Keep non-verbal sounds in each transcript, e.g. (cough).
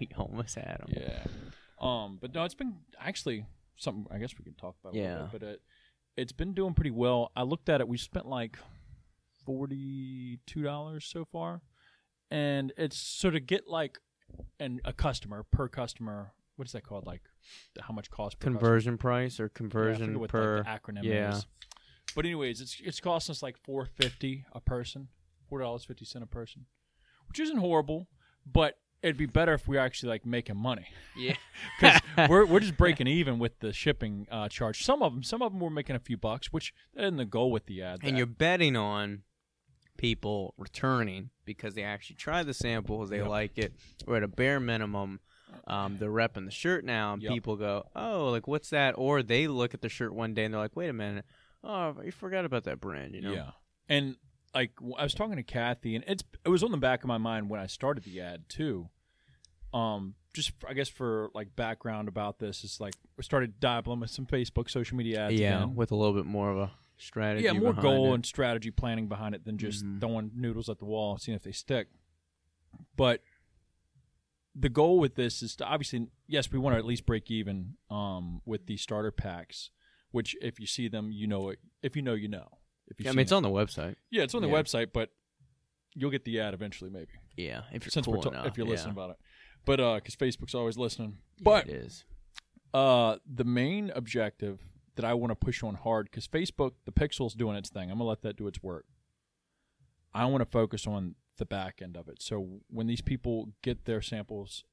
(laughs) we almost had them. Yeah. Um, but no, it's been actually something. I guess we can talk about. Yeah. bit, but it it's been doing pretty well. I looked at it. We spent like forty two dollars so far, and it's sort of get like an a customer per customer. What is that called? Like how much cost per customer? Conversion price or Yeah, conversion what, per. like, acronym yeah. is. But anyways, it's it's costing us like four fifty a person, four dollars fifty cent a person, which isn't horrible, but it'd be better if we were actually like making money yeah. (laughs) because (laughs) we're we're just breaking even with the shipping uh, charge. Some of them, some of them we're making a few bucks, which isn't the goal with the ad. and you're betting on people returning because they actually try the samples, they Yep. like it, or at a bare minimum, um, they're repping the shirt now, and Yep. people go, "Oh, like what's that?" Or they look at the shirt one day and they're like, "Wait a minute, oh, you forgot about that brand," you know? Yeah, and like I was talking to Kathy, and it's it was on the back of my mind when I started the ad too. Um, just I guess for like background about this is like we started dabbling with some Facebook social media ads. yeah, again. with a little bit more of a strategy. yeah, more goal it. and strategy planning behind it than just Mhm. throwing noodles at the wall and seeing if they stick. But the goal with this is to obviously, yes, we want to at least break even um, with these starter packs. Which, if you see them, you know it. If you know, you know. If you yeah, I mean, it's them. on the website. yeah, it's on the yeah. website, but you'll get the ad eventually, maybe. Yeah, if you're Since cool we're ta- enough, if you're yeah. listening about it, but uh, because Facebook's always listening. But it is. uh, the main objective that I want to push on hard because Facebook, the Pixel's doing its thing. I'm gonna let that do its work. I want to focus on the back end of it. So when these people get their samples,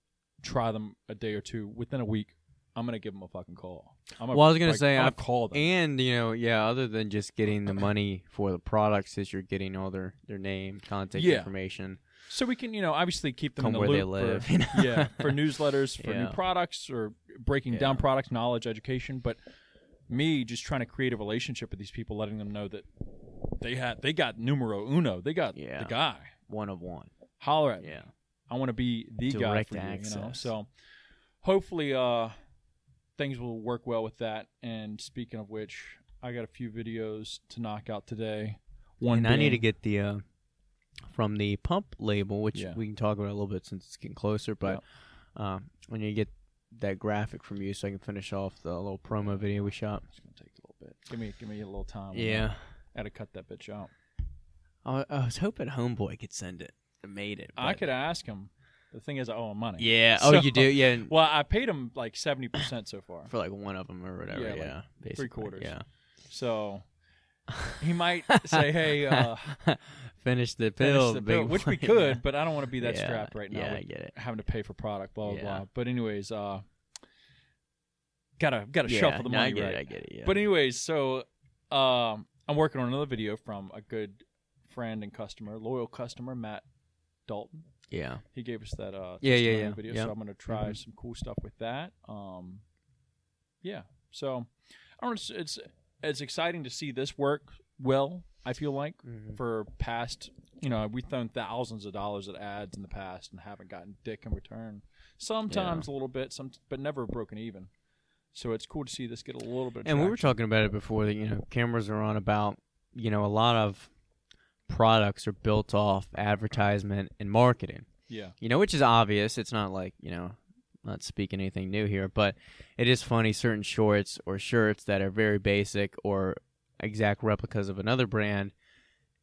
try them a day or two. Within a week, I'm gonna give them a fucking call. I'm Well, I was gonna like, say, I'm I- gonna call them. And you know, yeah, other than just getting the money for the products, is you're getting all their their name, contact Yeah. information, so we can, you know, obviously keep them come in the where they loop live. For, (laughs) you know? yeah, for newsletters, for new products, or breaking Yeah. down products, knowledge, education. But me just trying to create a relationship with these people, letting them know that they had they got numero uno, they got Yeah. the guy. one of one. Holler at me. Yeah. I want to be the guy Direct for you, you know. So hopefully, uh, things will work well with that. And speaking of which, I got a few videos to knock out today. One, and I need to get the uh, from the pump label, which Yeah. we can talk about a little bit since it's getting closer. But um, when you get that graphic from you, so I can finish off the little promo video we shot. It's gonna take a little bit. Give me, give me a little time. Yeah. I had to cut that bitch out. I, I was hoping Homeboy could send it. It made it. I could ask him. The thing is, I owe him money. Yeah. (laughs) Oh, So- you do. Yeah. Well, I paid him like seventy percent so far. For like one of them or whatever. Yeah, Yeah. like basically. quarters. Yeah. So he might (laughs) say, "Hey, uh, (laughs) finish the finish pill, the bill," big which we boy. could, (laughs) but I don't want to be that Yeah, strapped right now. Yeah, I get it. having to pay for product, blah blah Yeah. blah. But anyways, uh, gotta gotta yeah, shuffle the no, money I get right. it. I get it. Yeah. But anyways, so um, I'm working on another video from a good friend and customer, loyal customer, Matt Dalton. yeah. He gave us that uh Yeah, yeah, testimonial yeah. video, so I'm gonna try Mhm. some cool stuff with that. Um, yeah, so I don't. know, It's, it's it's exciting to see this work well. I feel like Mhm. for past, you know, we've thrown thousands of dollars at ads in the past and haven't gotten dick in return. Sometimes a little bit, some, but never broken even. So it's cool to see this get a little bit. And we were talking about it before that you know cameras are on about you know a lot of products are built off advertisement and marketing. Yeah, You know, which is obvious. It's not like you know, not speaking anything new here, but it is funny certain shorts or shirts that are very basic or exact replicas of another brand,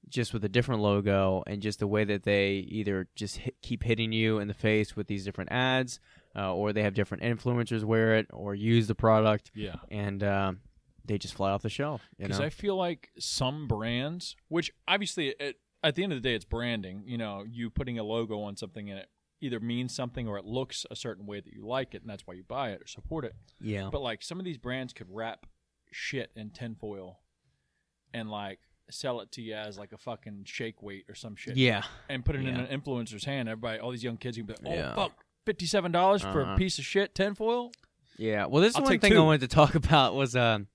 just with a different logo and just the way that they either just hit, keep hitting you in the face with these different ads, uh, or they have different influencers wear it or use the product yeah. and um, they just fly off the shelf. Because I feel like some brands, which obviously it, at the end of the day, it's branding. You know, you putting a logo on something and it either means something or it looks a certain way that you like it, and that's why you buy it or support it. yeah, But like some of these brands could wrap shit in tinfoil and like sell it to you as like a fucking shake weight or some shit. yeah, And put it in an influencer's hand. Everybody, all these young kids can be like, oh, Yeah. fuck, $57 for a Uh-huh. piece of shit tinfoil? yeah. Well, this is I'll one thing I wanted to talk (laughs) about was um,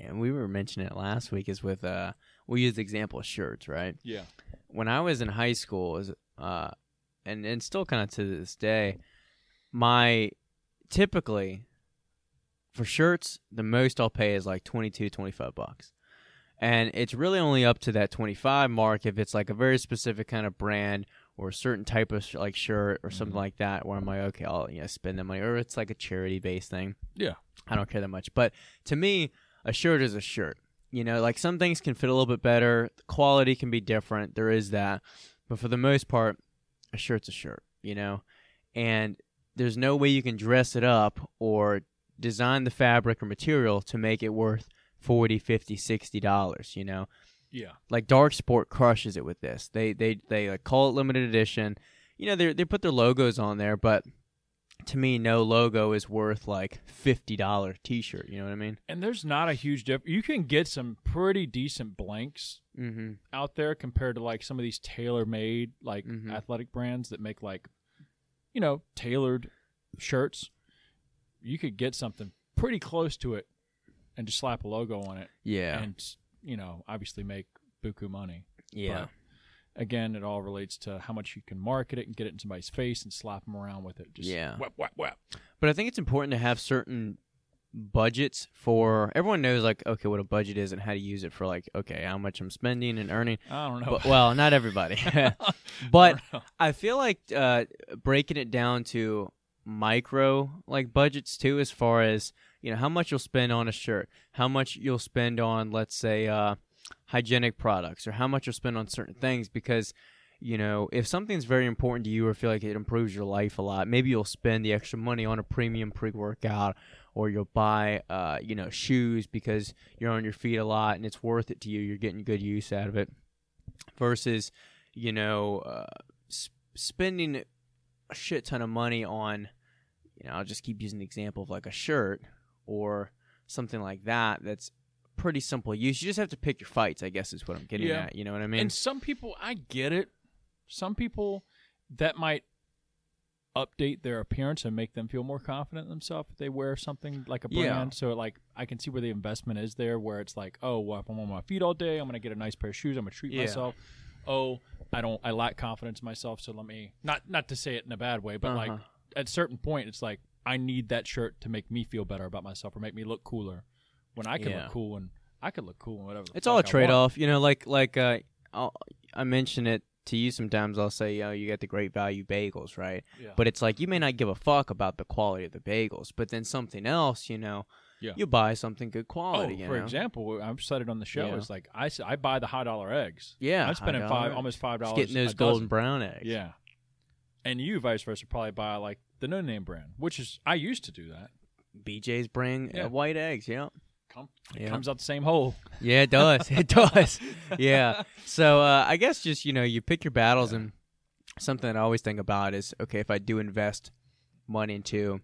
and we were mentioning it last week is with uh, we used the example of shirts, right? Yeah. when I was in high school, is uh, and and still kind of to this day, my typically for shirts, the most I'll pay is like 22 25 bucks. And it's really only up to that 25 mark if it's like a very specific kind of brand or a certain type of sh- like shirt or something Mhm. like that where I'm like, okay, I'll you know spend the money, or it's like a charity based thing. Yeah. I don't care that much. But to me, a shirt is a shirt. You know, like some things can fit a little bit better. The quality can be different. There is that. But for the most part, a shirt's a shirt, you know? And there's no way you can dress it up or design the fabric or material to make it worth 40 50 60 dollars you know Yeah. like Darc Sport crushes it with this they they they like call it limited edition you know they they put their logos on there but to me no logo is worth like $50 t-shirt you know what i mean? And there's not a huge difference. You can get some pretty decent blanks mm-hmm. out there compared to like some of these tailor made like Mhm. athletic brands that make like you know tailored shirts. You could get something pretty close to it and just slap a logo on it yeah. and you know obviously make buku money. Yeah. But, again it all relates to how much you can market it and get it in somebody's face and slap them around with it just Yeah. whap, whap, whap. But I think it's important to have certain budgets for everyone knows like okay what a budget is and how to use it for like okay how much I'm spending and earning. i don't know But well, not everybody. (laughs) (laughs) but I. I feel like uh, breaking it down to micro like budgets too, as far as you know how much you'll spend on a shirt, how much you'll spend on let's say uh, hygienic products, or how much you'll spend on certain things because. You know, if something's very important to you or feel like it improves your life a lot, maybe you'll spend the extra money on a premium pre-workout, or you'll buy, uh, you know, shoes because you're on your feet a lot and it's worth it to you. You're getting good use out of it. Versus, you know, uh, s- spending a shit ton of money on, you know, I'll just keep using the example of like a shirt or something like that. That's pretty simple use. You just have to pick your fights. I guess is what I'm getting Yeah. at. You know what I mean? and some people i get it some people that might update their appearance and make them feel more confident in themselves if they wear something like a brand Yeah. so like i can see where the investment is there where it's like oh well if i'm on my feet all day i'm gonna get a nice pair of shoes i'm gonna treat Yeah. myself oh i don't i lack confidence in myself so let me not not to say it in a bad way but like Uh-huh. at a certain point it's like i need that shirt to make me feel better about myself or make me look cooler when i can Yeah. look cool and i could look cool and whatever it's all a trade off, You know, like like uh, I'll, I mention it to you sometimes. I'll say, you know, you get the great value bagels, right? yeah. But it's like you may not give a fuck about the quality of the bagels, but then something else, you know, Yeah. you buy something good Oh, quality. you for know? example, I've said it on the show. Yeah. It's like I, I buy the high dollar eggs. yeah, I'm spending five almost five dollars. getting those golden dozen. brown eggs. Yeah, and you vice versa probably buy like the no name brand, which is I used to do that. BJ's bring Yeah. uh, white eggs. Yeah, Come, it Yeah. comes out the same hole. yeah, it does. it (laughs) does. Yeah. So uh, I guess just you know you pick your battles, Yeah. and something that I always think about is okay if I do invest money into,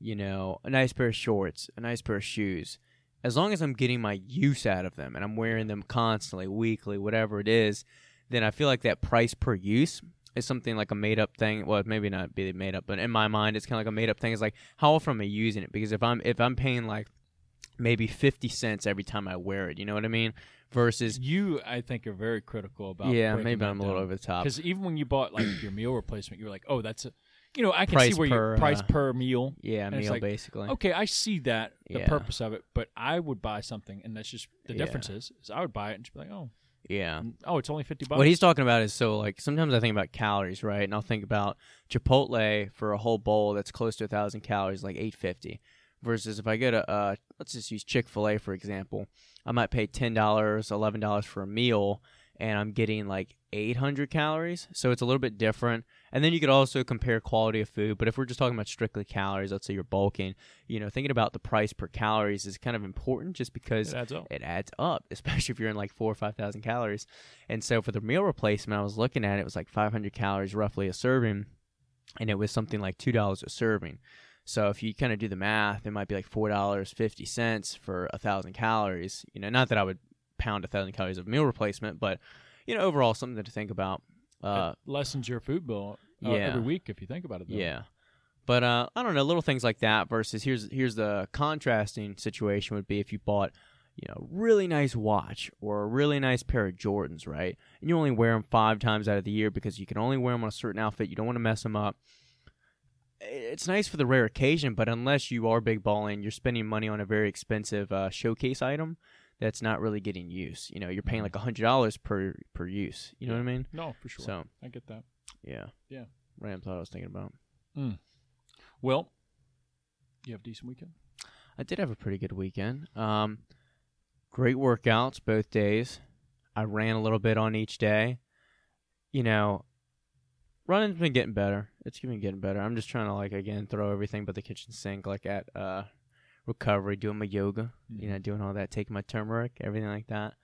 you know, a nice pair of shorts, a nice pair of shoes. As long as I'm getting my use out of them and I'm wearing them constantly, weekly, whatever it is, then I feel like that price per use is something like a made up thing. Well, maybe not be made up, but in my mind, it's kind of like a made up thing. It's like how often am I using it? Because if I'm if I'm paying like maybe fifty cents every time I wear it, you know what I mean? Versus You, I think, are very critical about. yeah, maybe I'm a little over the top. because even when you bought like your meal (clears throat) replacement, you were like, oh, that's a, you know, I can Price see where per, you price uh, per meal. Yeah, meal like, basically. Okay, I see that the Yeah. purpose of it, but I would buy something, and that's just the Yeah. difference is, is I would buy it and just be like, oh, Yeah. oh, it's only fifty bucks. What he's talking about is so like sometimes I think about calories, right? And I'll think about Chipotle for a whole bowl that's close to a thousand calories, like eight fifty. Versus if I get a uh, let's just use Chick Fil A for example, I might pay ten dollars, eleven dollars for a meal, and I'm getting like eight hundred calories. So it's a little bit different. And then you could also compare quality of food. But if we're just talking about strictly calories, let's say you're bulking, you know, thinking about the price per calories is kind of important, just because it adds up. it adds up, (laughs) especially if you're in like four or five thousand calories. And so for the meal replacement, I was looking at it, it was like 500 calories roughly a serving, and it was something like two dollars a serving. So if you kind of do the math, it might be like four dollars fifty cents for a thousand calories. You know, not that I would pound a thousand calories of meal replacement, but you know, overall something to think about. Uh, it lessens your food bill uh, yeah. every week if you think about it. Though. yeah. But uh, I don't know, little things like that versus here's here's the contrasting situation would be if you bought, you know, really nice watch or a really nice pair of Jordans, right? And you only wear them five times out of the year because you can only wear them on a certain outfit. You don't want to mess them up. It's nice for the rare occasion, but unless you are big balling, you're spending money on a very expensive uh, showcase item that's not really getting use. You know, you're paying like a hundred dollars per per use. You know what I mean? No, for sure. So I get that. Yeah. Yeah. Rams. Thought I was thinking about. Mm. Well, you have a decent weekend. I did have a pretty good weekend. Um, great workouts both days. I ran a little bit on each day. You know, running's been getting better. It's been getting better. I'm just trying to like again throw everything but the kitchen sink like at uh recovery, doing my yoga, you know, doing all that, taking my turmeric, everything like that.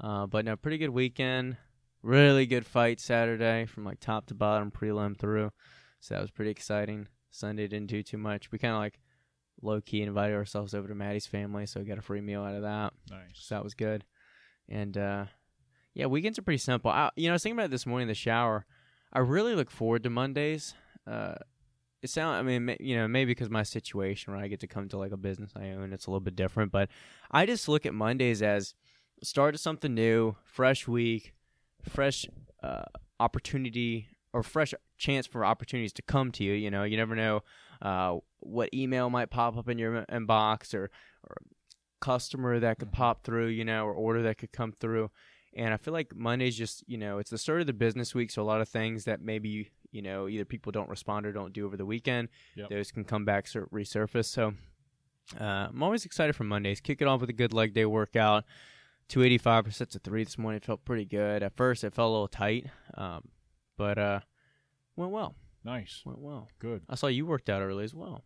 Uh, but no, pretty good weekend. Really good fight Saturday from like top to bottom, prelim through. So that was pretty exciting. Sunday didn't do too much. We kind of like low key invited ourselves over to Maddie's family, so we got a free meal out of that. Nice. So that was good. And uh, yeah, weekends are pretty simple. I, you know, I was thinking about it this morning in the shower. I really look forward to Mondays. Uh, it sound, I mean, you know, maybe because my situation where I get to come to like a business I own, it's a little bit different. But I just look at Mondays as start of something new, fresh week, fresh uh, opportunity or fresh chance for opportunities to come to you. You know, you never know uh, what email might pop up in your inbox or, or customer that could Mhm. pop through, you know, or order that could come through. And I feel like Monday's just, you know, it's the start of the business week, so a lot of things that maybe, you know, either people don't respond or don't do over the weekend, Yep. those can come back, sur- resurface. So uh, I'm always excited for Mondays. Kick it off with a good leg day workout. 285 sets of three this morning felt pretty good. At first, it felt a little tight, um, but uh, went well. Nice. Went well. Good. I saw you worked out early as well.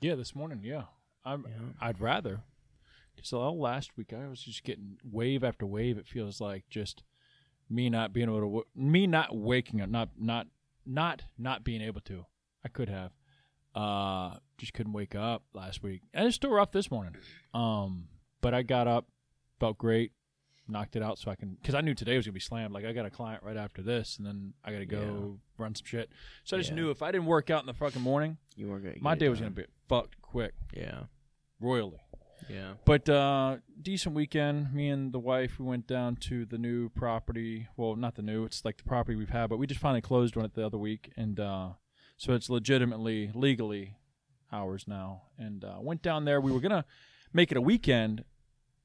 Yeah, this morning. Yeah, I'm. Yeah. I'd rather. So all last week I was just getting wave after wave. It feels like just me not being able to, w- me not waking up, not not not not being able to. I could have, uh, just couldn't wake up last week, and it's still rough this morning. Um, but I got up, felt great, knocked it out so I can because I knew today was gonna be slammed. Like I got a client right after this, and then I got to go run some shit. So I just Yeah. knew if I didn't work out in the fucking morning, You were good. my day was gonna be fucked quick, Yeah. royally. Yeah. But uh, decent weekend. Me and the wife, we went down to the new property. Well, not the new. It's like the property we've had, but we just finally closed on it the other week, and uh, so it's legitimately, legally ours now. And uh, went down there. We were gonna make it a weekend,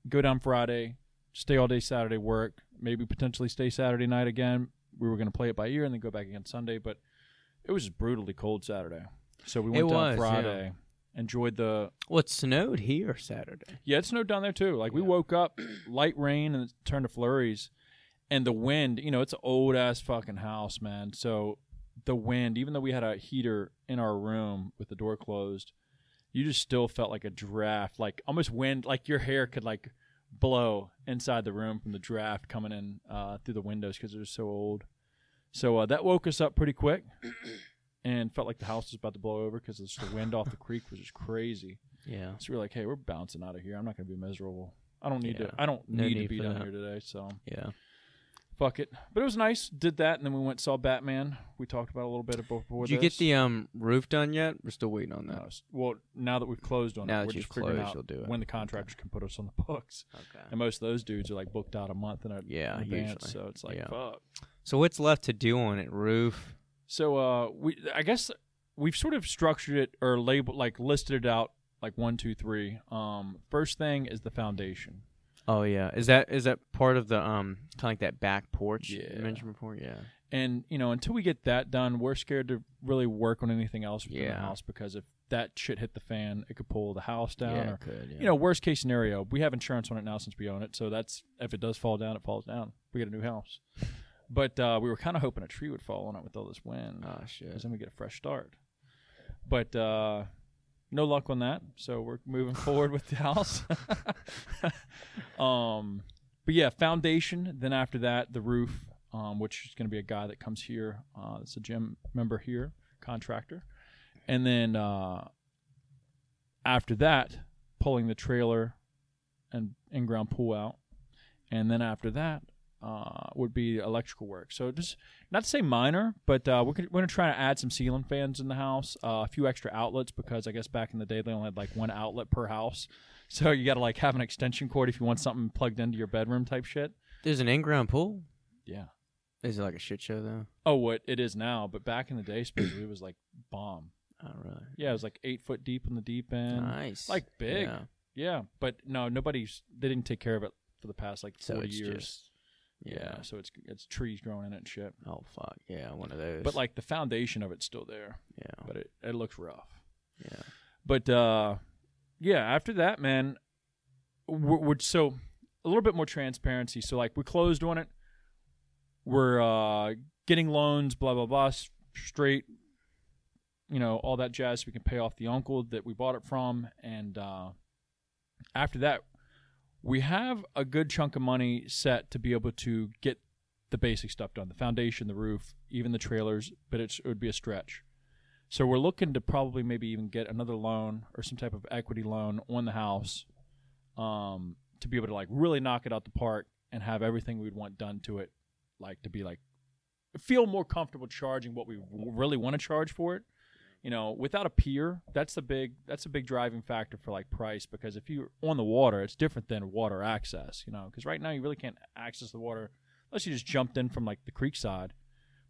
go down Friday, stay all day Saturday, work, maybe potentially stay Saturday night again. We were gonna play it by ear and then go back again Sunday, but it was brutally cold Saturday. So we went It down was, Friday, enjoyed the Well, it snowed here Saturday. yeah, it snowed down there too. Like we Yeah. woke up, (clears throat) light rain and it turned to flurries, and the wind. You know, it's an old ass fucking house, man. So the wind, even though we had a heater in our room with the door closed, you just still felt like a draft, like almost wind, like your hair could like blow inside the room from the draft coming in uh, through the windows because it was so old. So uh, that woke us up pretty quick. (clears throat) And felt like the house was about to blow over because the wind off the (laughs) creek was just crazy. Yeah. So we're like, hey, we're bouncing out of here. I'm not going to be miserable. I don't need Yeah. to. I don't No need, to be down that. here today. So Yeah. fuck it. But it was nice. Did that, and then we went saw Batman. We talked about a little bit before. Did you get the um roof done yet? We're still waiting on that. s- well, now that we've closed on Now it, that we're just figuring closed, out you'll do it. when the contractors can put us on the books. Okay. And most of those dudes are like booked out a month in, a, Yeah, in advance. usually. So it's like Yeah. fuck. So what's left to do on it? Roof. So uh, we I guess we've sort of structured it or labeled like listed it out like one, two, three. Um, first thing is the foundation. Oh yeah. Is that is that part of the um kind of like that back porch Yeah. you mentioned before? Yeah. And you know, until we get that done, we're scared to really work on anything else within the house because if that shit hit the fan, it could pull the house down. yeah, or it could. Yeah. you know, worst case scenario, we have insurance on it now since we own it, so that's if it does fall down, it falls down. We get a new house. But uh, we were kind of hoping a tree would fall on it with all this wind, Oh because then we get a fresh start. But uh, no luck on that, so we're moving forward with the house. (laughs) um, but yeah, foundation. Then after that, the roof, um, which is going to be a guy that comes here. Uh, it's a gym member here, contractor, and then uh, after that, pulling the trailer and in-ground pool out, and then after that. Uh, would be electrical work. So just not to say minor, but uh, we're, gonna, we're gonna try to add some ceiling fans in the house, uh, a few extra outlets because I guess back in the day they only had like one outlet per house. (laughs) So you got to like have an extension cord if you want something plugged into your bedroom type shit. There's an in-ground pool. Yeah. Is it like a shit show though? Oh, what it is now, but back in the day, it was like bomb. Oh really? Yeah, it was like eight foot deep in the deep end. nice. Like big. Yeah. Yeah, but no, nobody's. They didn't take care of it for the past like So forty years. Yeah. so it's it's trees growing in it and shit. Oh fuck. Yeah, one of those. But like the foundation of it's still there, yeah, but it it looks rough. yeah. But uh, yeah, after that, man, we're, we're so a little bit more transparency. So like we closed on it. We're uh, getting loans, blah blah blah, straight. You know all that jazz. So we can pay off the uncle that we bought it from, and uh, after that, we have a good chunk of money set to be able to get the basic stuff done: the foundation, the roof, even the trailers. But it would be a stretch. So we're looking to probably maybe even get another loan or some type of equity loan on the house, um, to be able to like really knock it out the park and have everything we'd want done to it, like to be like feel more comfortable charging what we really want to charge for it. You know, without a pier, that's the big that's a big driving factor for like price because if you're on the water, it's different than water access. You know, because right now you really can't access the water unless you just jumped in from like the creek side,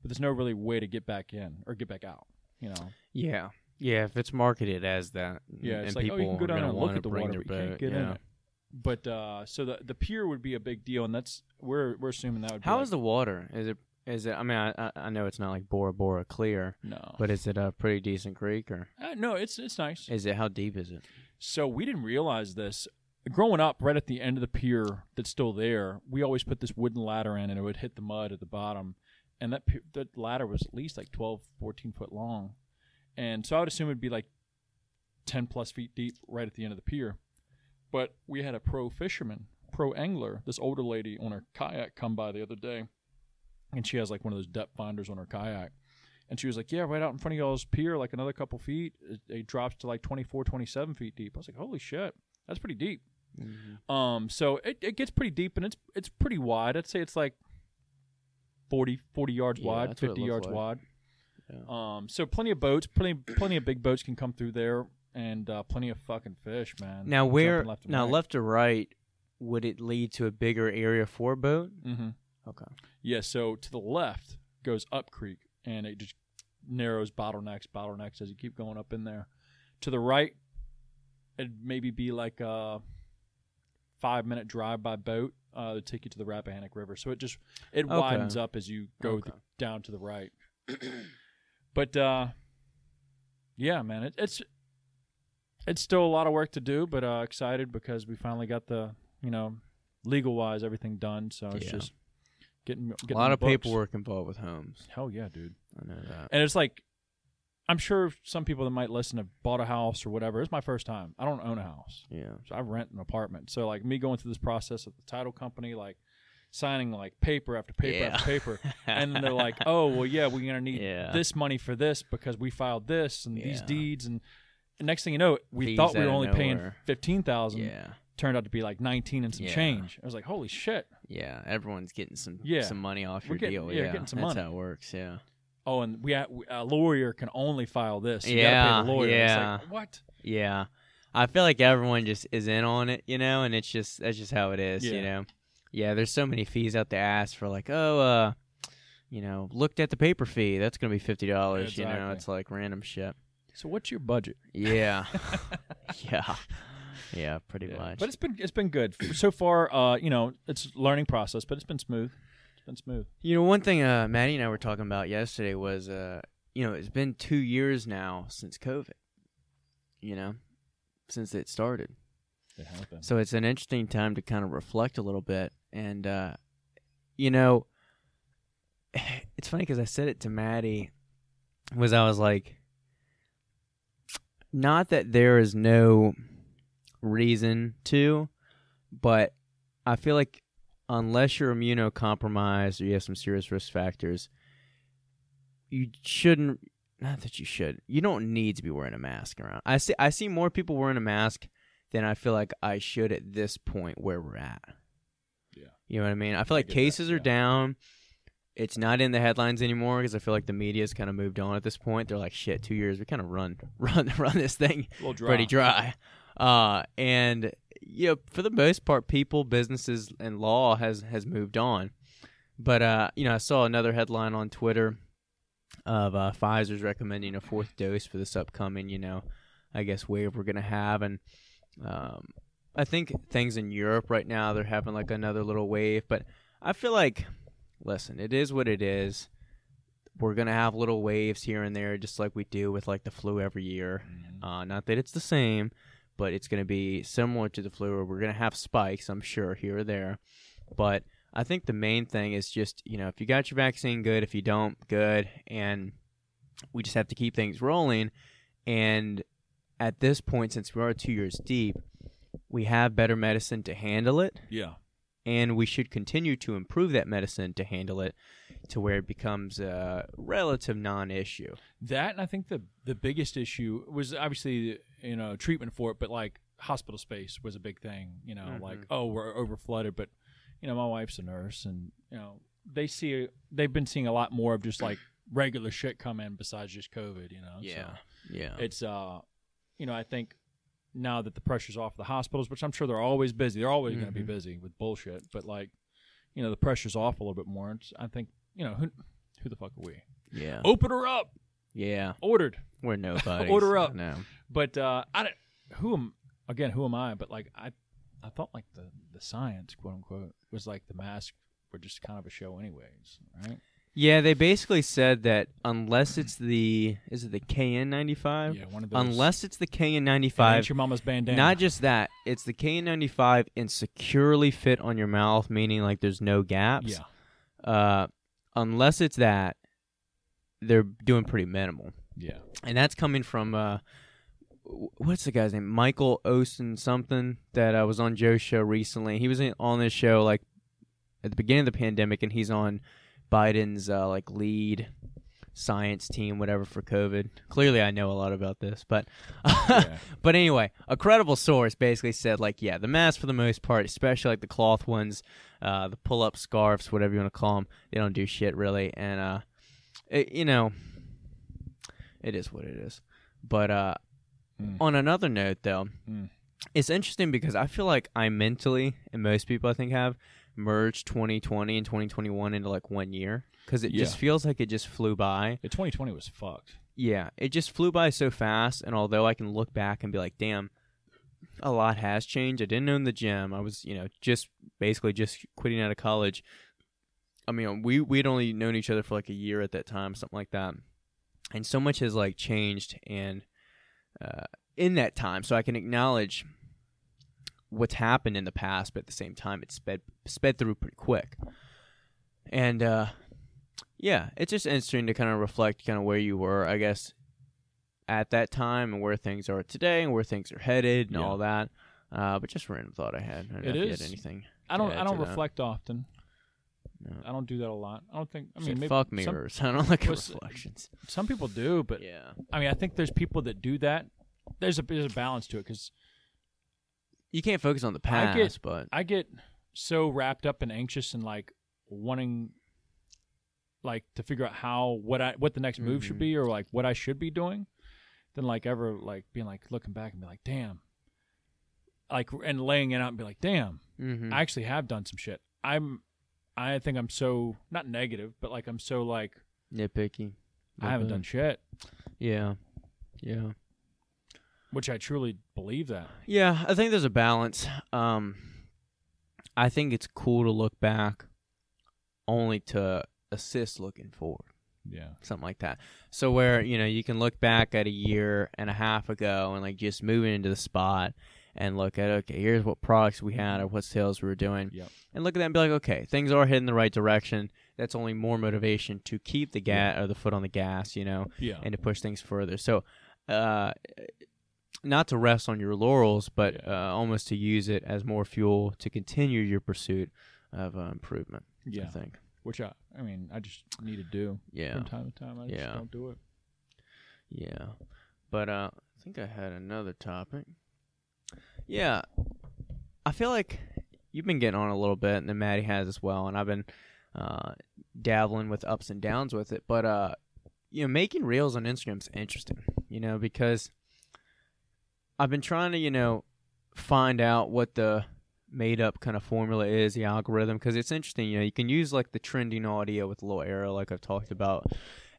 but there's no really way to get back in or get back out. You know. Yeah. Yeah, if it's marketed as that, Yeah, and it's like, oh, people you can go down and look at the water, but you can't get in yeah. it. But uh, so the the pier would be a big deal, and that's we're we're assuming that would. How be is the water? Is it? Is it? I mean, I I- know it's not like Bora Bora clear, no? but is it a pretty decent creek or uh, no, it's it's nice. is it? How deep is it? So we didn't realize this. Growing up, right at the end of the pier that's still there, we always put this wooden ladder in, and it would hit the mud at the bottom. And that that ladder was at least like 12, 14 foot long, and so I would assume it'd be like ten plus feet deep right at the end of the pier. But we had a pro fisherman, pro angler, this older lady on her kayak come by the other day, and she has like one of those depth finders on her kayak. And she was like, Yeah, right out in front of y'all's pier, like another couple feet, it, it drops to like 24, 27 feet deep. I was like, Holy shit, that's pretty deep. Um, so it, it gets pretty deep and it's it's pretty wide. I'd say it's like 40, 40 yards Yeah, wide, that's what it 50 yards like. wide. Yeah. Um, so plenty of boats, plenty plenty of big boats can come through there, and uh, plenty of fucking fish, man. Now where? Left now right. left or right? Would it lead to a bigger area for a boat? Mm-hmm. Okay. Yeah, so to the left goes up creek, and it just narrows bottlenecks, bottlenecks as you keep going up in there. To the right, it'd maybe be like a five minute drive by boat uh, to take you to the Rappahannock River. So it just it Okay. widens up as you go Okay. th- down to the right. (clears throat) but uh, yeah, man, it, it's it's still a lot of work to do, but uh, excited because we finally got the you know legal wise everything done. So it's Yeah. just getting, getting a lot of books. paperwork involved with homes. Hell yeah, dude. I know that. And it's like, I'm sure some people that might listen have bought a house or whatever. It's my first time. I don't own a house, Yeah. so I rent an apartment. So like me going through this process of the title company, like signing like paper after paper Yeah. after paper, (laughs) and they're like, oh well, yeah, we're gonna need Yeah. this money for this because we filed this and these deeds and. next thing you know, we Fees thought we were only paying nowhere. fifteen thousand. Yeah. Turned out to be like nineteen and some Yeah. change. I was like, holy shit! Yeah. Everyone's getting some Yeah. some money off We're your getting- deal. yeah, Yeah. getting some That's money. how it works. Yeah. Oh, and we, we a lawyer can only file this. You Yeah, gotta pay the lawyer. It's yeah. like, what? Yeah. I feel like everyone just is in on it, you know, and it's just that's just how it is, Yeah. you know. Yeah, there's so many fees out there asked for like, oh, uh, you know, looked at the paper fee. That's gonna be fifty dollars. You know, Exactly. it's like random shit. So what's your budget? Yeah. (laughs) (laughs) yeah. Yeah, pretty Yeah. much. But it's been it's been good so far. Uh, you know, it's learning process, but it's been smooth. It's been smooth. You know, one thing uh, Maddie and I were talking about yesterday was, uh, you know, it's been two years now since COVID. You know, since it started. It has. So it's an interesting time to kind of reflect a little bit. And, uh, you know, (sighs) it's funny because I said it to Maddie, was I was like, not that there is no reason to, but I feel like unless you're immunocompromised or you have some serious risk factors, you shouldn't. Not that you should. You don't need to be wearing a mask around. I see. I see more people wearing a mask than I feel like I should at this point where we're at. Yeah. You know what I mean? I feel like that, cases are yeah. down. It's not in the headlines anymore because I feel like the media's kind of moved on at this point. They're like, shit, two years, we kind of run, (laughs) run, run this thing dry. pretty dry. Uh, and you know, for the most part, people, businesses, and law has has moved on. But uh, you know, I saw another headline on Twitter of uh, Pfizer's recommending a fourth dose for this upcoming, you know, I guess wave we're gonna have, and um, I think things in Europe right now they're having like another little wave, but I feel like, listen, it is what it is. We're gonna have little waves here and there, just like we do with like the flu every year. Mm-hmm. Uh, not that it's the same, but it's gonna be similar to the flu. Where we're gonna have spikes, I'm sure, here or there. But I think the main thing is just you know if you got your vaccine, good. If you don't, good. And we just have to keep things rolling. And at this point, since we are two years deep, we have better medicine to handle it Yeah. and we should continue to improve that medicine to handle it to where it becomes a relative non-issue. That and I think the the biggest issue was obviously you know treatment for it, but like hospital space was a big thing. You know, like Mhm. oh we're over flooded, but you know my wife's a nurse, and you know they see they've been seeing a lot more of just like regular shit come in besides just COVID. You know, yeah, So yeah, it's uh, you know I think now that the pressure's off the hospitals, which I'm sure they're always busy, they're always going to be busy with bullshit, but like you know the pressure's off a little bit more. It's, I think you know who who the fuck are we? yeah, Open her up, yeah. ordered. We're nobody. (laughs) Order up. No. But uh, I don't, who am again? Who am I? But like I, I thought like the the science, quote unquote, was like the mask were just kind of a show, anyways, right? Yeah, they basically said that unless it's the is it the KN95? Yeah, one of those. Unless it's the KN95, your mama's bandana. not just that, it's the KN95 and securely fit on your mouth, meaning like there's no gaps. yeah, Uh, unless it's that, they're doing pretty minimal. yeah, and that's coming from uh what's the guy's name michael osen something that uh, was on joe's show recently he was in, on this show like at the beginning of the pandemic and he's on biden's uh, like lead science team whatever for covid clearly i know a lot about this but (laughs) yeah. but anyway a credible source basically said like yeah the masks for the most part especially like the cloth ones uh the pull-up scarves whatever you want to call them they don't do shit really and uh it, you know it is what it is but uh Mm. on another note though Mm. it's interesting because i feel like i mentally and most people i think have merged 2020 and 2021 into like one year because it just feels like it just flew by The 2020 was fucked. yeah, it just flew by so fast. And although I can look back and be like, damn, a lot has changed. I didn't own the gym. I was, you know, just basically just quitting out of college. I mean, we we'd only known each other for like a year at that time, something like that. And so much has like changed and uh, in that time, so I can acknowledge what's happened in the past, but at the same time, it sped sped through pretty quick. And uh, yeah, it's just interesting to kind of reflect kind of where you were, I guess, at that time and where things are today and where things are headed and Yeah. all that. Uh, but just a random thought I had. I don't know It if you had anything. I don't. I don't to that. reflect often. No. I don't do that a lot. I don't think. I mean, maybe fuck some, mirrors. (laughs) I don't like was- reflections. some people do, but yeah. I mean, I think there's people that do that. There's a there's a balance to it because You can't focus on the I past, get- but I get so wrapped up and anxious and like wanting like to figure out how what I what the next move should Mhm. be or like what I should be doing than like ever like being like looking back and be like damn like and laying it out and be like damn Mhm. I actually have done some shit I'm I think I'm so not negative but like I'm so like nitpicky. I haven't done shit Yeah. Yeah. which I truly believe that Yeah, I think there's a balance. Um, I think it's cool to look back only to assist looking forward, yeah something like that. So where you know you can look back at a year and a half ago and like just moving into the spot and look at okay, here's what products we had or what sales we were doing, Yep. and look at that and be like, okay, things are heading the right direction. That's only more motivation to keep the gas or the foot on the gas, you know, yeah and to push things further. So, uh, not to rest on your laurels, but Yeah. uh, almost to use it as more fuel to continue your pursuit of uh, improvement. I yeah think. Which I I mean I just need to do Yeah, from time to time I just Yeah. don't do it yeah. But uh, I think I had another topic. Yeah, I feel like you've been getting on a little bit, and then Maddie has as well, and I've been uh, dabbling with ups and downs with it. But uh, you know, making reels on Instagram is interesting, you know, because I've been trying to, you know, find out what the made up kind of formula is, the algorithm, because it's interesting. You know, you can use like the trending audio with a little arrow, like I've talked about,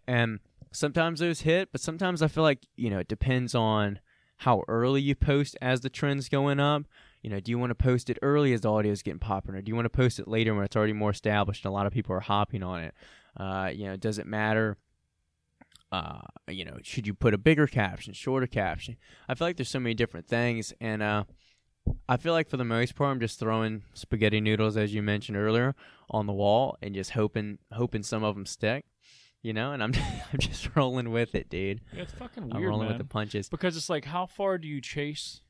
and sometimes those hit, but sometimes I feel like you know it depends on how early you post as the trend's going up. You know, do you want to post it early as the audio is getting popular? Do you want to post it later when it's already more established and a lot of people are hopping on it? Uh, you know, does it matter? Uh, you know, should you put a bigger caption, shorter caption? I feel like there's so many different things, and uh, I feel like for the most part, I'm just throwing spaghetti noodles, as you mentioned earlier, on the wall and just hoping, hoping some of them stick. You know, and I'm (laughs) I'm just rolling with it, dude. Yeah, it's fucking weird. I'm rolling man. with the punches. because it's like, how far do you chase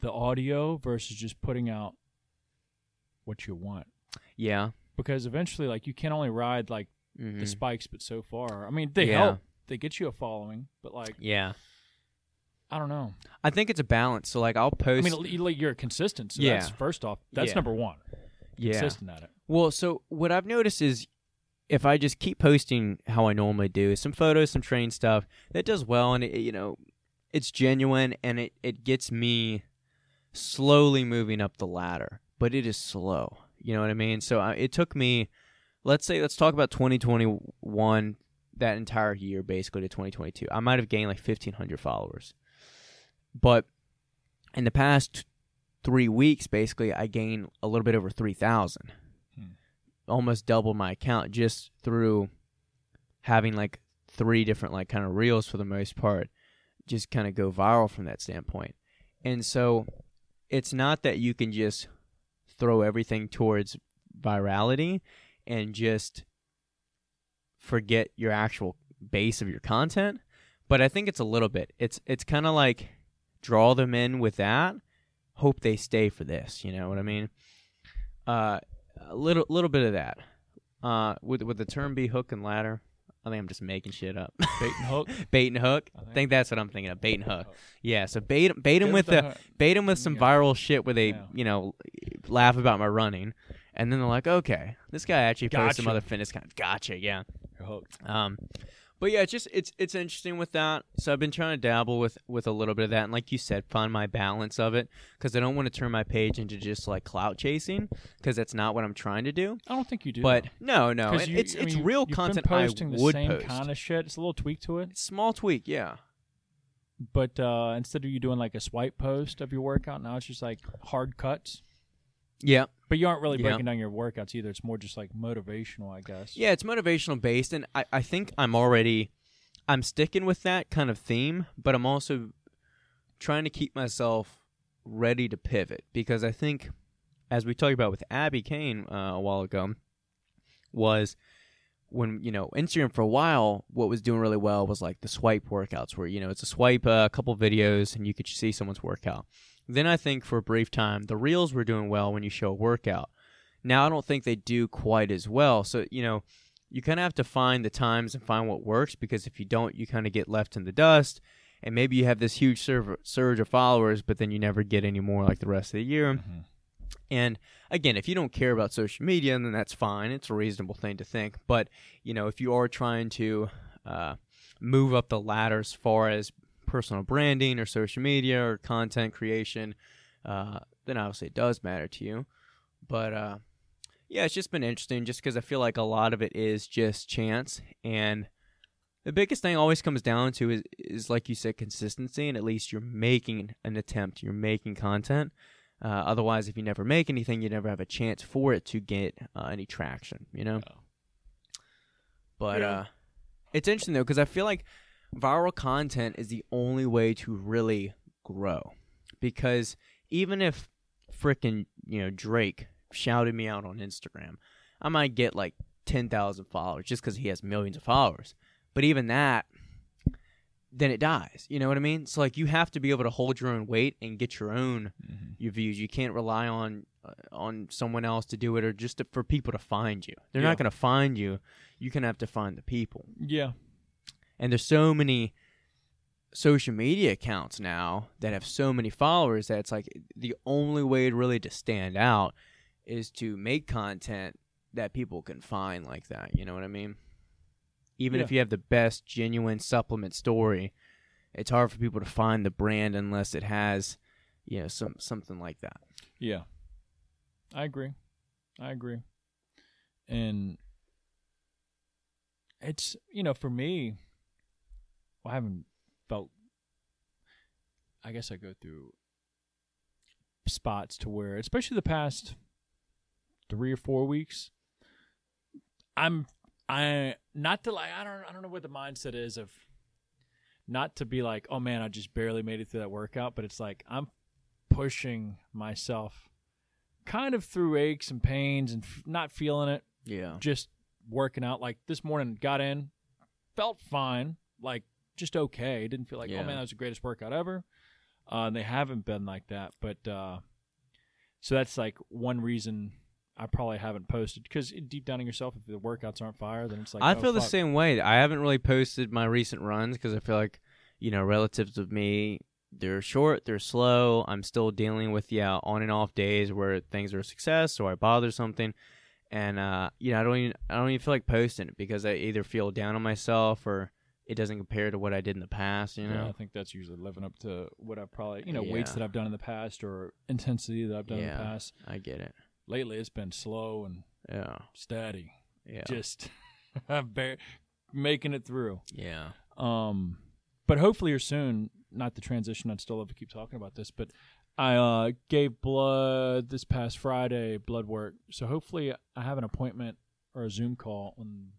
the audio versus just putting out what you want? Yeah. Because eventually, like, you can only ride like Mhm. the spikes, but so far, I mean, they Yeah. help. They get you a following, but like, Yeah. I don't know. I think it's a balance. So like I'll post. I mean, like, you're consistent. So Yeah. that's first off. That's Yeah. number one. yeah. Consistent at it. Well, so what I've noticed is if I just keep posting how I normally do, some photos, some train stuff, that does well, and it, you know, it's genuine, and it it gets me slowly moving up the ladder, but it is slow. You know what I mean? So I, it took me, let's say, let's talk about 2021, that entire year basically to 2022. I might have gained like 1,500 followers, but in the past three weeks, basically, I gained a little bit over 3,000 hmm. almost double my account just through having like three different like kind of reels for the most part just kind of go viral from that standpoint. And so it's not that you can just throw everything towards virality and just forget your actual base of your content but i think it's a little bit. It's it's kind of like draw them in with that hope they stay for this you know what i mean uh a little little bit of that. Uh, with with the term be hook and ladder. I think I'm just making shit up. Bait and hook. (laughs) bait and hook. I I think. think that's what I'm thinking of. Bait and hook. Yeah. So bait bait him with the the bait him with some Yeah. viral shit where they Yeah. you know laugh about my running, and then they're like, okay, this guy actually posts some other fitness kind. Gotcha. Yeah. You're hooked. Um, but yeah, it's just it's it's interesting with that. So I've been trying to dabble with with a little bit of that, and like you said, find my balance of it because I don't want to turn my page into just like clout chasing because that's not what I'm trying to do. I don't think you do. But no, no, it- you- it's I it's mean, real you've content been posting I the would same post. kind of shit. It's a little tweak to it. Small tweak, yeah. But uh, instead of you doing like a swipe post of your workout, now it's just like hard cuts. Yeah, But you aren't really breaking down your workouts either. It's more just like motivational, I guess. yeah, it's motivational based, and I I think I'm already I'm sticking with that kind of theme, but I'm also trying to keep myself ready to pivot because I think, as we talked about with Abby Kane uh, a while ago, was when you know Instagram for a while, what was doing really well was like the swipe workouts, where you know it's a swipe uh, a couple videos and you could see someone's workout. Then I think for a brief time, the reels were doing well when you show a workout. Now I don't think they do quite as well. So you know, you kind of have to find the times and find what works because if you don't, you kind of get left in the dust. And maybe you have this huge serv- surge of followers, but then you never get any more like the rest of the year. Mhm. And again, if you don't care about social media, then that's fine. It's a reasonable thing to think. But you know, if you are trying to uh, move up the ladder as far as personal branding or social media or content creation, uh, then obviously it does matter to you. But uh, yeah, it's just been interesting, just because I feel like a lot of it is just chance, and the biggest thing always comes down to is is like you said, consistency, and at least you're making an attempt, you're making content. Uh, otherwise, if you never make anything, you never have a chance for it to get uh, any traction. You know. Yeah. But Yeah. uh, it's interesting though because I feel like viral content is the only way to really grow. Because even if frickin' you know Drake shouted me out on Instagram, I might get like ten thousand followers just because he has millions of followers. But even that, then it dies. You know what I mean? So like you have to be able to hold your own weight and get your own Mhm. your views. You can't rely on uh, on someone else to do it or just to, for people to find you. They're Yeah. not going to find you. You can have to find the people. Yeah. And there's so many social media accounts now that have so many followers that it's like the only way really to stand out is to make content that people can find like that. You know what I mean? Even if you have the best genuine supplement story, it's hard for people to find the brand unless it has, you know, some something like that. Yeah. I agree. I agree. And it's, you know, for me, I haven't felt I guess I go through spots to where, especially the past three or four weeks, I'm I not to like I don't I don't know what the mindset is of not to be like oh man I just barely made it through that workout, but it's like I'm pushing myself kind of through aches and pains and f- not feeling it, Yeah. just working out. Like this morning, got in, felt fine, like just okay. Didn't feel like, Yeah. oh man, that was the greatest workout ever. Uh, and they haven't been like that. But uh, so that's like one reason I probably haven't posted because deep down in yourself, if the workouts aren't fire, then it's like I oh, feel the same way. I haven't really posted my recent runs because I feel like, you know, relatives of me, they're short, they're slow. I'm still dealing with yeah on and off days where things are a success or I bother something, and uh, you know I don't even I don't even feel like posting it because I either feel down on myself or it doesn't compare to what I did in the past. You Yeah, know. I think that's usually living up to what I've probably, you know, weights that I've done in the past or intensity that I've done in the past. I get it. Lately, it's been slow and Yeah. steady. Yeah. Just (laughs) bare, making it through. yeah. Um, but hopefully or soon, not the transition. I'd still love to keep talking about this, but I uh, gave blood this past Friday, blood work. So hopefully I have an appointment or a Zoom call on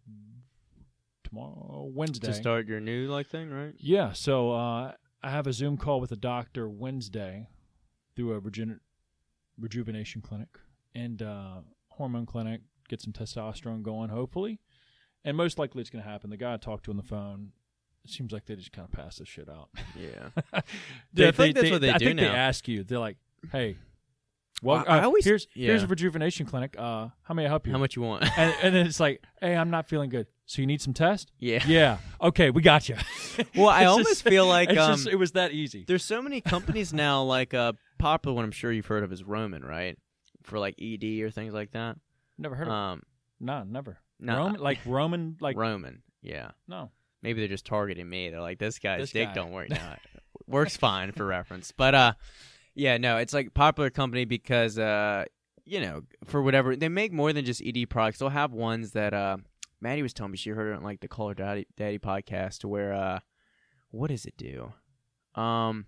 tomorrow, Wednesday. To start your new like thing, right? Yeah, so uh, I have a Zoom call with a doctor Wednesday through a regener- rejuvenation clinic and uh, hormone clinic. Get some testosterone going, hopefully, and most likely it's going to happen. The guy I talked to on the phone, it seems like they just kind of pass this shit out. Yeah. (laughs) They- I feel like that's what they I do think they ask you. They're like, "Hey, well, I- I uh, always- here's here's yeah. a rejuvenation clinic. Uh, how may I help you?" How much you want? and, and then it's like, "Hey, I'm not feeling good. So you need some test?" yeah. Yeah. Okay, we got you. (laughs) Well, I It's almost feel like it's um, just, it was that easy. There's so many companies now, (laughs) like uh, popular one I'm sure you've heard of is Roman, right? For like ED or things like that. Never heard of Um, it. No, never. no, Roman, like Roman, like Roman, yeah. no. Maybe they're just targeting me. They're like, this guy's This dick guy. don't work now. (laughs) Works fine for reference, but uh, yeah, no, it's like popular company because uh, you know, for whatever they make more than just ED products. They'll have ones that uh, Maddie was telling me she heard it on like the Call Her Daddy, Daddy podcast, where uh, what does it do? Um,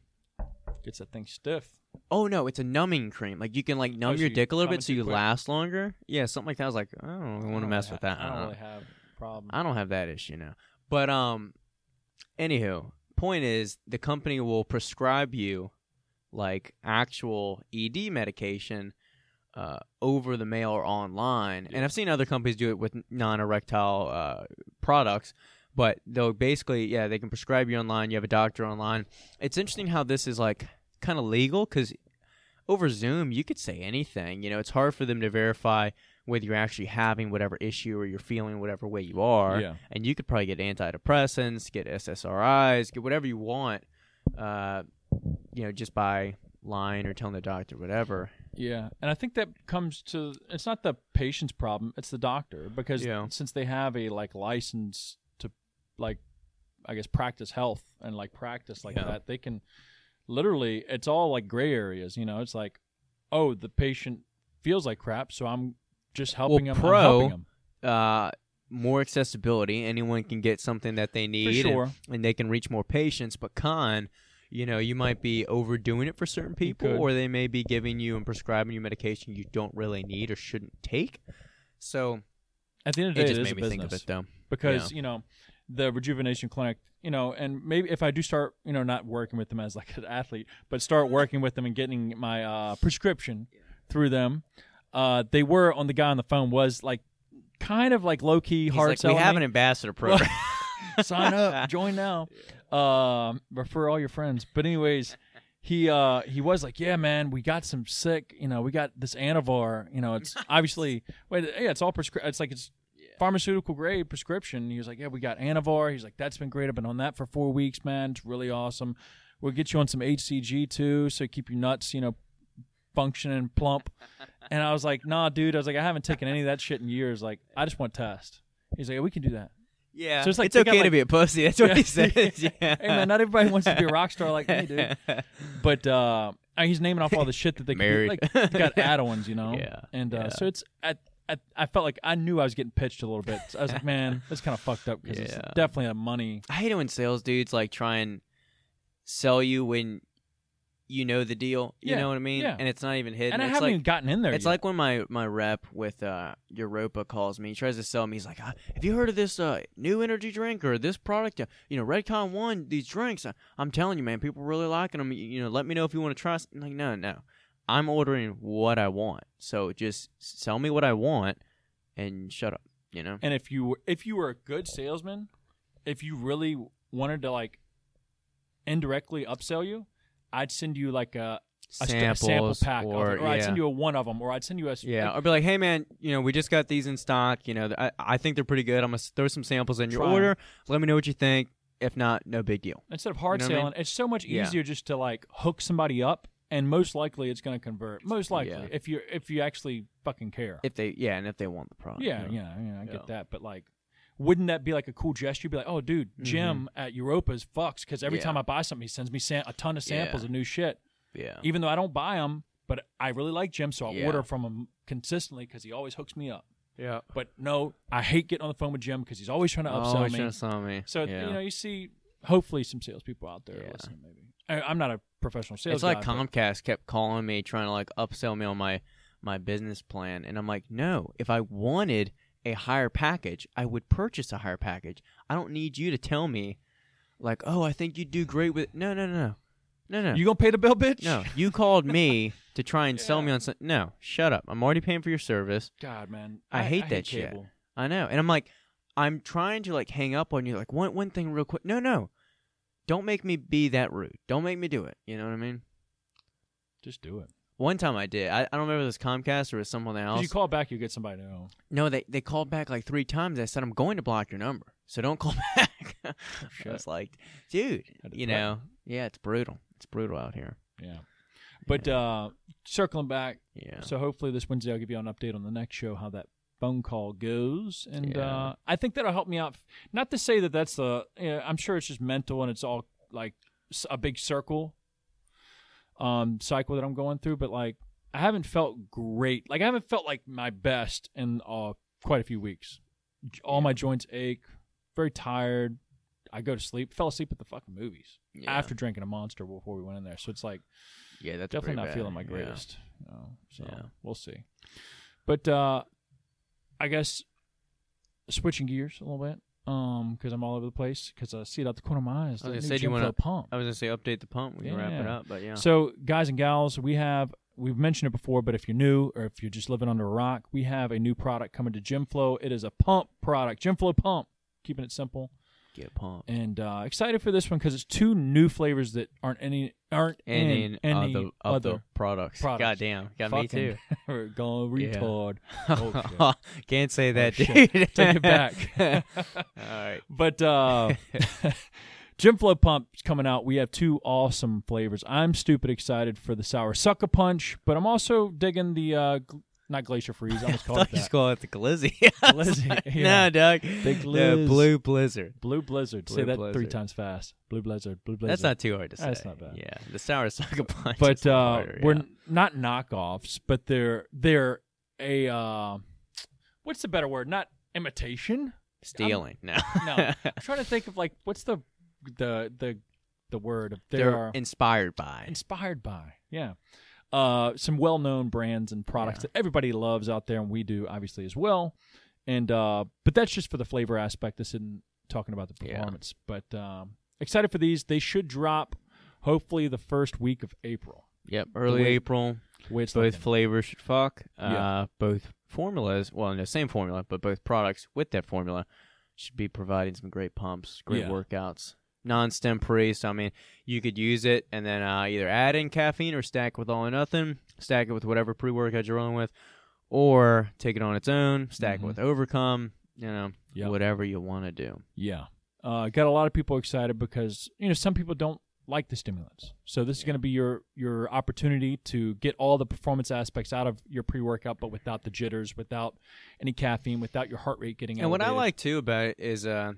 Gets that thing stiff. Oh no, it's a numbing cream. Like you can like numb Oh, so your you dick a little numb bit it so too you quick. last longer. Yeah, something like that. I was like, I don't want to mess with ha- that. I don't Uh-uh. really have a problem. I don't have that issue now. But um, anywho, point is the company will prescribe you like actual ED medication uh, over the mail or online. And I've seen other companies do it with non-erectile uh, products. But they'll basically, yeah, they can prescribe you online. You have a doctor online. It's interesting how this is like kind of legal because over Zoom you could say anything. You know, it's hard for them to verify whether you're actually having whatever issue or you're feeling whatever way you are Yeah. and you could probably get antidepressants, get SSRIs, get whatever you want, uh, you know, just by lying or telling the doctor whatever. Yeah, and I think that comes to it's not the patient's problem; it's the doctor because Yeah. since they have a like license to like I guess practice health and like practice like Yeah. that, they can literally it's all like gray areas. You know, it's like oh the patient feels like crap, so I'm just helping him. I'm pro, helping him Uh, more accessibility. Anyone can get something that they need, and- and, they can reach more patients. But con, you know, you might be overdoing it for certain people, or they may be giving you and prescribing you medication you don't really need or shouldn't take. So At the end of the day, it just it made a me business. think of it, though. because you know the rejuvenation clinic you know and maybe if i do start you know not working with them as like an athlete but start working with them and getting my uh, prescription through them uh, they were on the guy on the phone was like kind of like low-key He's hard like, we have an ambassador program. (laughs) (laughs) sign up join now. (laughs) Um refer all your friends. But anyways he uh he was like yeah man we got some sick you know we got this anavar you know it's (laughs) obviously wait yeah it's all prescri- it's like it's pharmaceutical grade prescription. He was like yeah we got anavar. He's like that's been great. I've been on that for four weeks man. It's really awesome. We'll get you on some hcg too so keep your nuts you know functioning plump. And i was like nah dude. I was like i haven't taken any of that shit in years. Like i just want test. He's like yeah, we can do that yeah, So it's like it's got, okay to like- be a pussy. That's what he says. (laughs) Yeah. hey man, not everybody wants to be a rock star like me, dude. (laughs) But uh, he's naming off all the shit that they could do. Like they got (laughs) add-ons, you know. Yeah, And uh, yeah. so it's at, at I felt like I knew I was getting pitched a little bit. So I was like, man, that's kind of fucked up because it's definitely a money. I hate it when sales dudes like try and sell you when you know the deal. You Yeah, know what I mean? yeah. And it's not even hidden. and I it's haven't like even gotten in there. it's yet. like when my my rep with uh Europa calls me. He tries to sell me. He's like, ah, "Have you heard of this uh new energy drink or this product? Uh, you know, Redcon One. These drinks. Uh, I'm telling you, man, people really liking them. You, you know, let me know if you want to try." s-" I'm like, no, no, I'm ordering what I want. So just sell me what I want and shut up. You know? And if you were, if you were a good salesman, if you really wanted to like indirectly upsell you, I'd send you like a, a, st- a sample pack, of or, it, or I'd yeah. send you a one of them, or I'd send you a Yeah, like, or be like, hey man, you know, we just got these in stock. You know, I, I think they're pretty good. I'm gonna throw some samples in your order. Let me know what you think. If not, no big deal. instead of hard You know what I selling, it's so much Yeah. easier just to like hook somebody up, and most likely it's going to convert. Most likely, Yeah. if you if you actually fucking care. If they, yeah, and if they want the product. yeah, you know. yeah, yeah, I Yeah. get that, but like. Wouldn't that be like a cool gesture? You'd Be like, oh, dude, Jim at Europa's fucks because every Mm-hmm. Yeah. time I buy something, he sends me sam- a ton of samples Yeah. of new shit. yeah. even though I don't buy them, but I really like Jim, so I Yeah. order from him consistently because he always hooks me up. Yeah. But no, I hate getting on the phone with Jim because he's always trying to upsell Oh, me. should have saw me. So you know, you see, hopefully, some salespeople out there listening. Maybe I, I'm not a professional sales. it's like guy, Comcast kept calling me trying to like upsell me on my my business plan, and I'm like, no. If I wanted a higher package, I would purchase a higher package. I don't need you to tell me, like, oh, I think you'd do great with. No, no, no, no, no, no. You gonna pay the bill, bitch? no, you called me (laughs) to try and sell me on something. No, shut up. I'm already paying for your service. God, man, I hate that shit. cable. I know. And I'm like, I'm trying to like hang up on you. Like one one thing real quick. No, no. Don't make me be that rude. Don't make me do it. You know what I mean? Just do it. One time I did. I, I don't remember if it was Comcast or it was someone else. you call back, you get somebody to know. no, they they called back like three times. I said I'm going to block your number, so don't call (laughs) back. I shit. was like, dude, you know, yeah, it's brutal. It's brutal out here. Yeah. But uh, circling back, Yeah. So hopefully this Wednesday I'll give you an update on the next show how that phone call goes, and Yeah. uh, I think that'll help me out. Not to say that that's the. Yeah, I'm sure it's just mental and it's all like a big circle um, cycle that I'm going through, but like I haven't felt great. Like I haven't felt like my best in uh, quite a few weeks. All my joints ache. Very tired. I go to sleep. Fell asleep at the fucking movies yeah. after drinking a monster before we went in there. So it's like yeah, that's definitely not bad. feeling my Yeah. greatest. you know, so Yeah. we'll see. But uh, I guess switching gears a little bit, um, because I'm all over the place. Because I see it out the corner of my eyes. I was gonna say, do you wanna- pump. I was gonna say update the pump. We can wrap it up, but yeah. So, guys and gals, we have we've mentioned it before, but if you're new or if you're just living under a rock, we have a new product coming to GymFlo. It is a pump product, GymFlo pump. Keeping it simple, Get a pump. and uh, excited for this one because it's two new flavors that aren't any aren't And in in any other, other other products. products. Goddamn, got me too. (laughs) Fucking- Going Yeah. retard. (laughs) Oh, Can't say that, Oh, shit. dude. Take it back. (laughs) All right. But uh GymFlo Pump's coming out. We have two awesome flavors. I'm stupid excited for the sour sucker punch, but I'm also digging the uh not glacier freeze. I (laughs) almost I called thought it just that. call it the glizzy. (laughs) Glizzy, (laughs) yeah. No, Doug. The blue blizzard. Blue Blizzard. Blue Say that three times fast. Blue Blizzard. Blue Blizzard. That's not too hard to say. That's not bad. Yeah, the sour sucker punch. but uh harder, we're yeah. not knockoffs, but they're they're a uh what's the better word? Not imitation? stealing. No, No. I'm trying to think of like what's the the the the word they they're are inspired by. inspired by. Yeah. Uh, some well-known brands and products Yeah. that everybody loves out there, and we do obviously as well. And uh, but that's just for the flavor aspect. This isn't talking about the Yeah. performance. But um, excited for these. They should drop hopefully the first week of April. Yep, early way- April. The Both looking. flavors should fuck. Yeah. Uh, both formulas. Well, no, same formula, but both products with that formula should be providing some great pumps, great Yeah. workouts. Non-stim pre, so I mean, you could use it and then uh, either add in caffeine or stack with all or nothing. Stack it with whatever pre-workout you're rolling with, or take it on its own. Stack Mhm. it with Overcome. You know, Yep. whatever you want to do. Yeah. Uh, got a lot of people excited because you know some people don't like the stimulants. So this is going to be your your opportunity to get all the performance aspects out of your pre-workout, but without the jitters, without any caffeine, without your heart rate getting And what I like too about it is uh,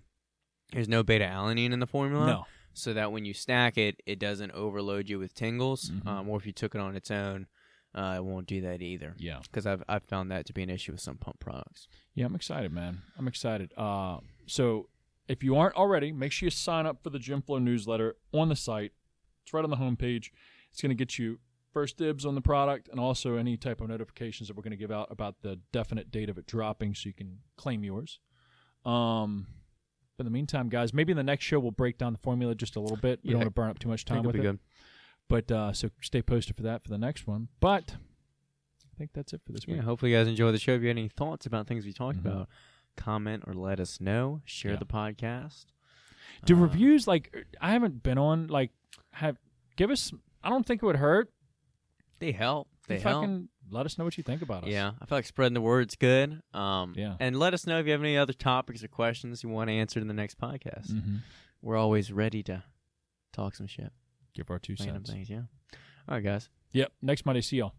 there's no beta alanine in the formula. no, so that when you stack it, it doesn't overload you with tingles. Mhm. Um, or if you took it on its own, uh, it won't do that either. yeah, Because I've I've found that to be an issue with some pump products. yeah, I'm excited, man. I'm excited. Uh, so if you aren't already, make sure you sign up for the GymFlo newsletter on the site. It's right on the homepage. It's going to get you first dibs on the product and also any type of notifications that we're going to give out about the definite date of it dropping so you can claim yours. Um, but in the meantime, guys, maybe in the next show we'll break down the formula just a little bit. We Yeah. don't want to burn up too much time it'll with be it. good. But uh, so stay posted for that for the next one. But I think that's it for this week. Yeah, hopefully you guys enjoy the show. If you have any thoughts about things we talked Mhm. about, comment or let us know. Share Yeah. the podcast. Do Uh, reviews like I haven't been on like have give us I don't think it would hurt. They help. They help. Let us know what you think about us. Yeah, I feel like spreading the word's good. Um, Yeah. and let us know if you have any other topics or questions you want answered in the next podcast. hmm We're always ready to talk some shit, Give our two random cents. things. Yeah. All right, guys. Yep. Next Monday. See y'all.